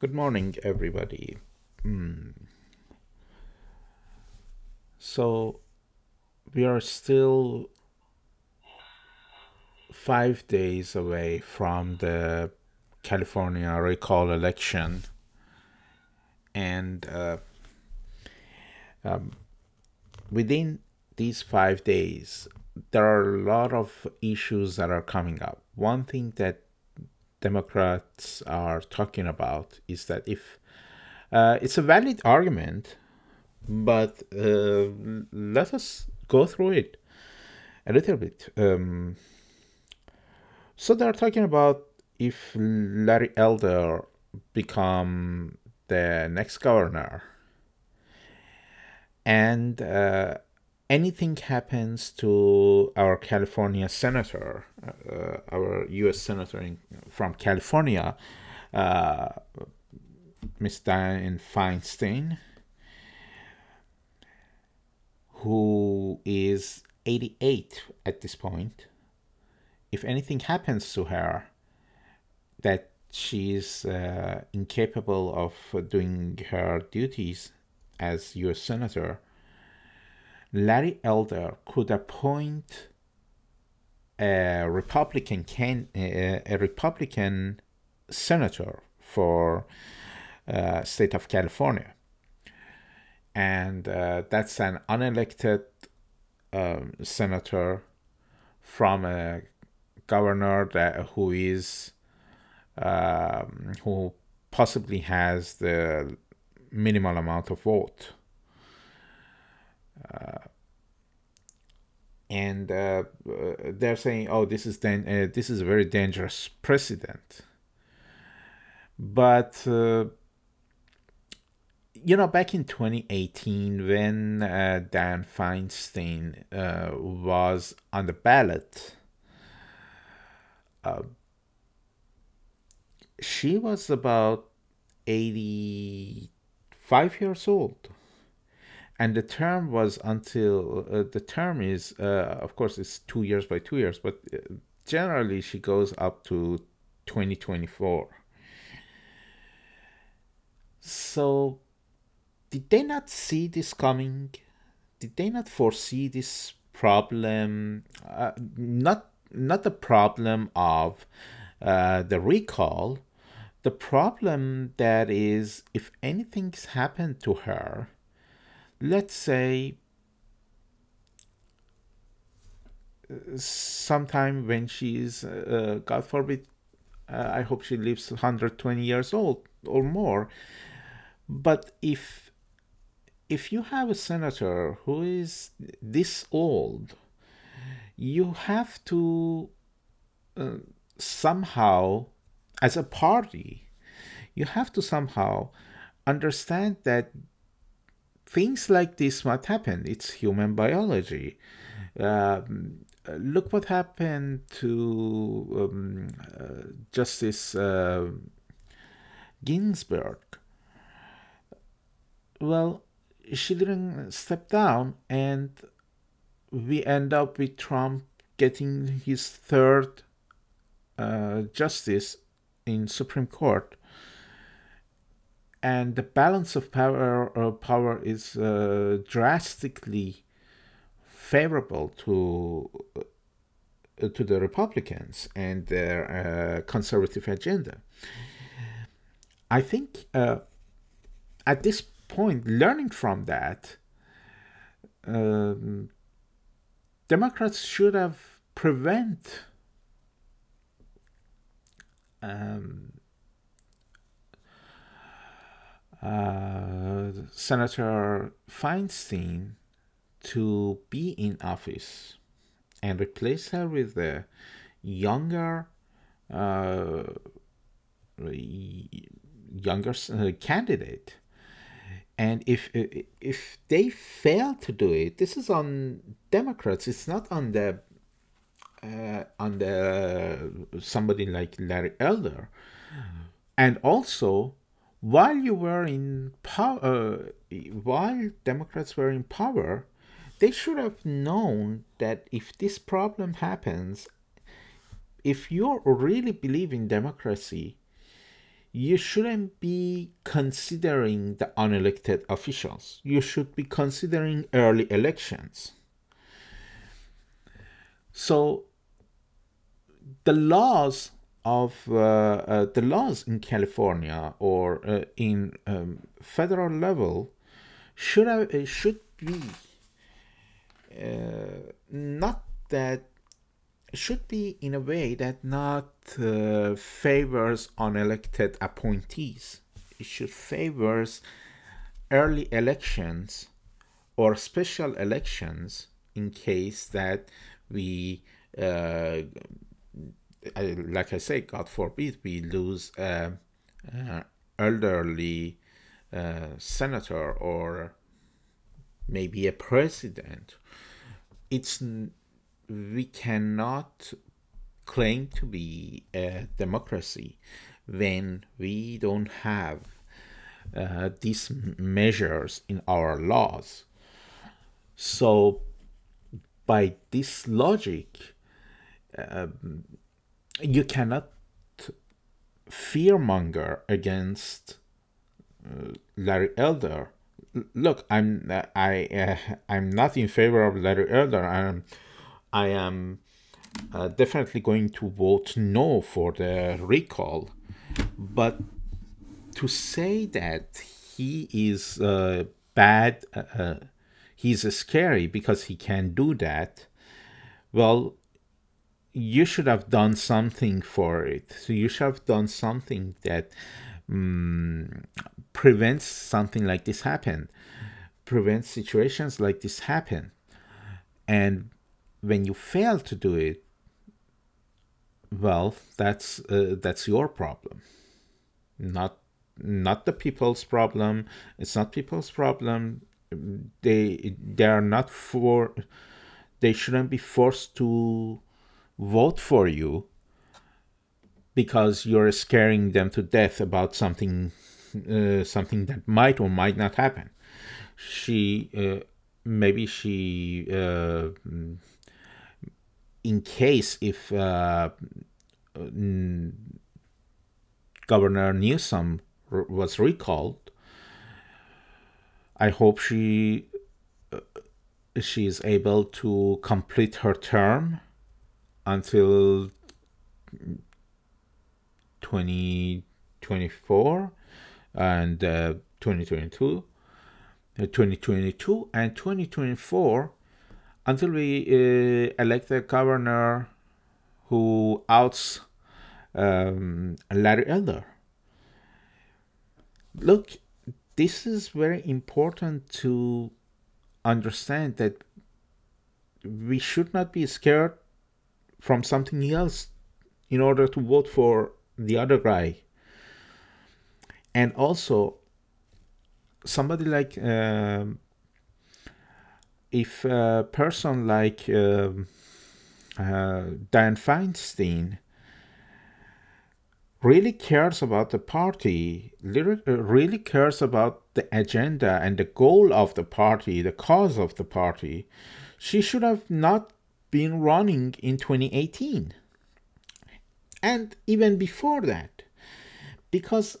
Good morning, everybody. Hmm. So, we are still five days away from the California recall election, and uh, um, within these five days, there are a lot of issues that are coming up. One thing that Democrats are talking about is that if uh, it's a valid argument, but uh, let us go through it a little bit. Um, so they're talking about if Larry Elder become the next governor, and uh, anything happens to our California senator, uh, our U.S. senator in, from California, uh, Miss Dianne Feinstein, who is 88 at this point, if anything happens to her, that she's uh, incapable of doing her duties as U.S. senator Larry Elder could appoint a Republican can a Republican senator for uh, state of California, and uh, that's an unelected um, senator from a governor that who is um, who possibly has the minimal amount of vote and uh, uh, they're saying, "Oh, this is then this is a very dangerous precedent." But you know, back in 2018, when uh, Dianne Feinstein uh, was on the ballot, uh, she was about 85 years old and the term was until uh, the term is uh, of course it's two years by two years but uh, generally she goes up to 2024 so did they not see this coming? Did they not foresee this problem uh, not not the problem of uh, the recall. The problem that is if anything's happened to her let's say sometime when she's uh, god forbid uh, i hope she lives 120 years old or more. But if if you have a senator who is this old you have to uh, somehow as a party you have to somehow understand that things like this might happen. It's human biology. Um, look what happened to um, uh, Justice uh, Ginsburg. Well, she didn't step down, and we end up with Trump getting his third uh, justice in Supreme Court and the balance of power uh, power is uh, drastically favorable to uh, to the Republicans and their uh, conservative agenda. I think uh, at this point, learning from that, um, Democrats should have prevent um, uh, Senator Feinstein to be in office and replace her with a younger uh, younger uh, candidate. And if if they fail to do it this is on democrats it's not on the uh, on the somebody like larry elder. And also while you were in power, uh, while Democrats were in power, they should have known that if this problem happens, if you really believe in democracy, you shouldn't be considering the unelected officials. You should be considering early elections. So the laws of uh, uh, the laws in California or uh, in um, federal level should have, uh, should be uh, not that should be in a way that not uh, favors unelected appointees. It should favors early elections or special elections in case that we, uh, like I say, God forbid, we lose an elderly uh, senator or maybe a president. It's we cannot claim to be a democracy when we don't have uh, these measures in our laws. So, by this logic, um, you cannot fearmonger against uh, Larry Elder. Look, I'm I uh, I'm not in favor of Larry Elder. I'm I am uh, definitely going to vote no for the recall. But to say that he is uh, bad, uh, uh he's scary because he can do that, well, you should have done something for it. So you should have done something that um, prevents something like this happen, prevents situations like this happen. And when you fail to do it, well, that's uh, that's your problem, not not the people's problem. It's not people's problem. They they are not for. They shouldn't be forced to vote for you because you're scaring them to death about something uh, something that might or might not happen. She uh, maybe she uh, in case if uh, Governor Newsom was recalled, I hope she uh, she is able to complete her term until 2024 and uh, 2022 uh, 2022 and 2024 until we uh, elect a governor who outs um, Larry Elder. Look, this is very important to understand that we should not be scared from something else in order to vote for the other guy. And also, somebody like uh, if a person like uh, uh, Dianne Feinstein really cares about the party, uh, really cares about the agenda and the goal of the party, the cause of the party, she should have not been running in 2018 and even before that because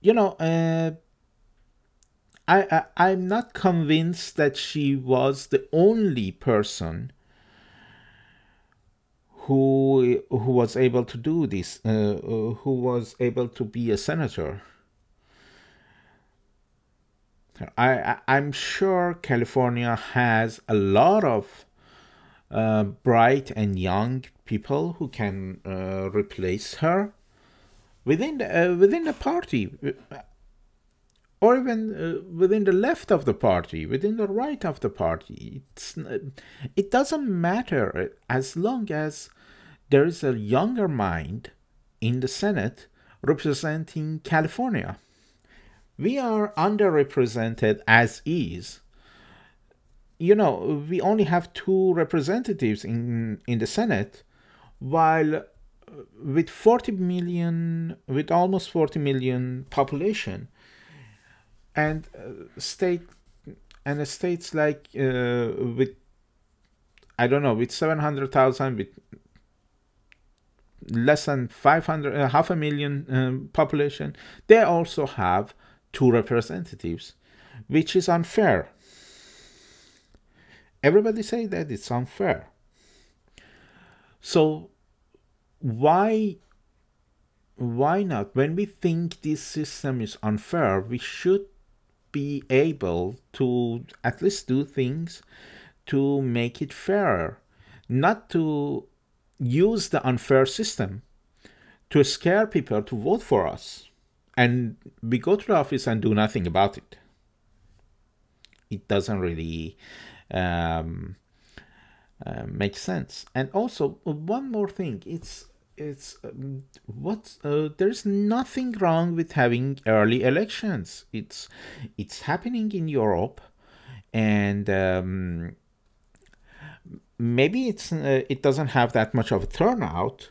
you know uh, I, I am not convinced that she was the only person who who was able to do this, uh, uh, who was able to be a senator. I, am sure California has a lot of uh, bright and young people who can uh, replace her within the, uh, within the party or even uh, within the left of the party, within the right of the party. It's, it doesn't matter as long as there is a younger mind in the Senate representing California. We are underrepresented as is. You know, we only have two representatives in, in the Senate, while uh, with 40 million, with almost 40 million population, and uh, state and states like uh, with I don't know with seven hundred thousand with less than 500 uh, half a million um, population they also have two representatives which is unfair. Everybody say that it's unfair. So why why not? When we think this system is unfair we should be able to at least do things to make it fairer. Not to use the unfair system to scare people to vote for us. And we go to the office and do nothing about it. It doesn't really um, uh, make sense. And also, one more thing it's it's um, what uh, there's nothing wrong with having early elections it's it's happening in europe and um, maybe it's uh, it doesn't have that much of a turnout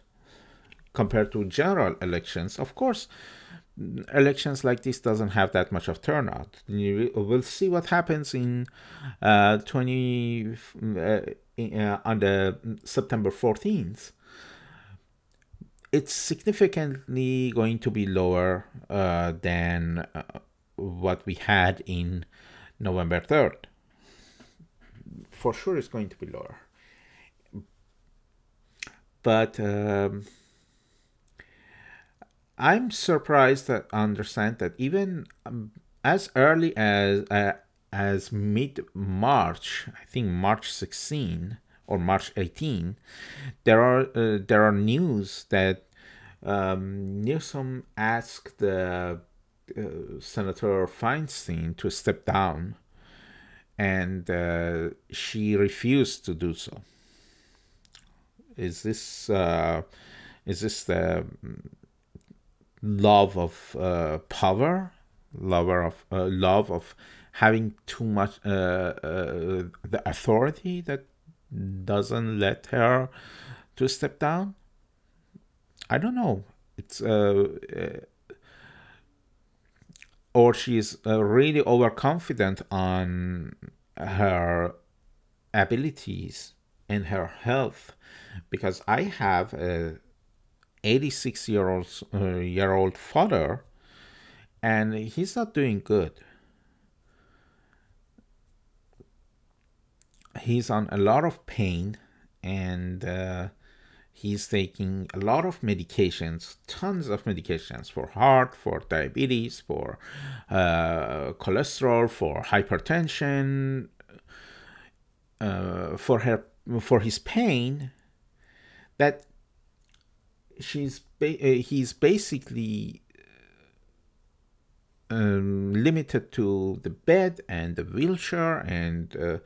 compared to general elections. Of course, elections like this doesn't have that much of turnout. We'll see what happens in uh, 20 uh, uh, on the September 14th. It's significantly going to be lower uh, than uh, what we had in November 3rd. For sure, it's going to be lower but um, I'm surprised that understand that even um, as early as uh, as mid March, I think March 16 or March 18, there are uh, there are news that um, Newsom asked uh, Senator Feinstein to step down, and uh, she refused to do so. Is this uh, is this the love of uh, power, lover of uh, love of having too much uh, uh, the authority that doesn't let her to step down? I don't know. It's uh, or she's really overconfident on her abilities and her health because I have a 86 year old uh, year old father and he's not doing good. He's on a lot of pain and uh, he's taking a lot of medications tons of medications for heart for diabetes for uh, cholesterol for hypertension uh, for her for his pain that she's ba- uh, he's basically um, limited to the bed and the wheelchair and uh,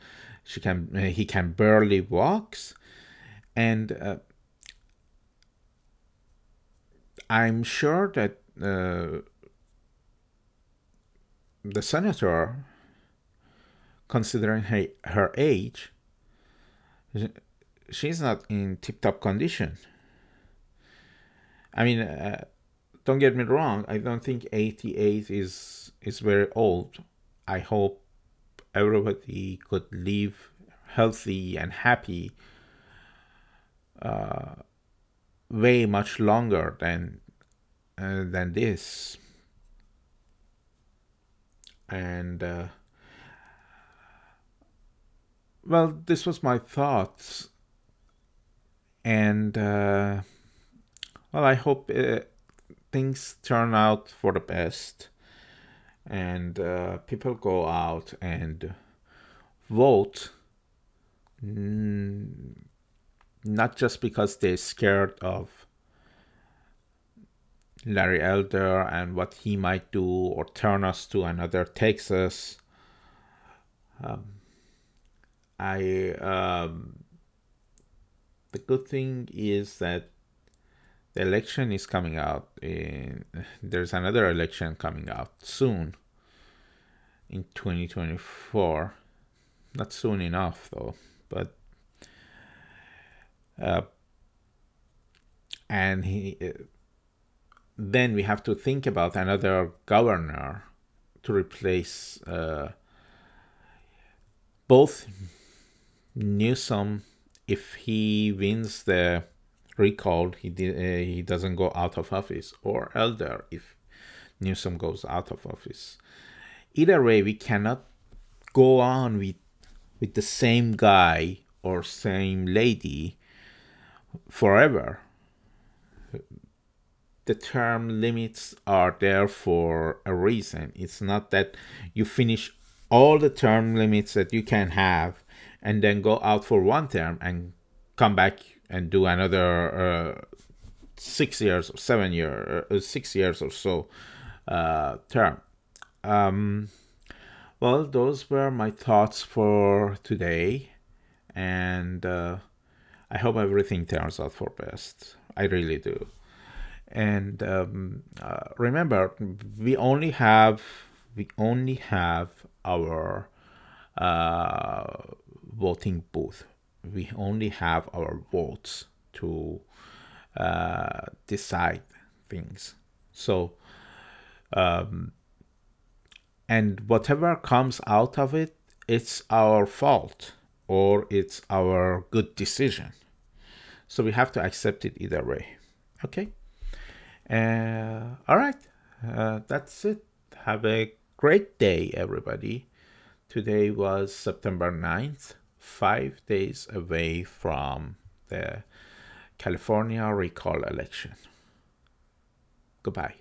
she can uh, he can barely walks and uh, I'm sure that uh, the senator considering her, her age she's not in tip-top condition. I mean, uh, don't get me wrong. I don't think 88 is is very old. I hope everybody could live healthy and happy uh, way much longer than uh, than this. And uh, well, this was my thoughts and uh, well, I hope uh, things turn out for the best, and uh, people go out and vote. Not just because they're scared of Larry Elder and what he might do or turn us to another Texas. Um, I um, the good thing is that election is coming out. In, there's another election coming out soon in 2024. Not soon enough, though, but. Uh, and he, uh, then we have to think about another governor to replace uh, both Newsom if he wins the recalled, he did, uh, he doesn't go out of office, or elder if Newsom goes out of office. Either way, we cannot go on with with the same guy or same lady forever. The term limits are there for a reason. It's not that you finish all the term limits that you can have and then go out for one term and come back and do another uh, six years or seven years, uh, six years or so uh, term. Um, well, those were my thoughts for today, and uh, I hope everything turns out for best. I really do. And um, uh, remember, we only have we only have our uh, voting booth. We only have our votes to uh, decide things. So, um, and whatever comes out of it, it's our fault or it's our good decision. So we have to accept it either way. Okay. Uh, all right. Uh, that's it. Have a great day, everybody. Today was September 9th, five days away from the California recall election. Goodbye.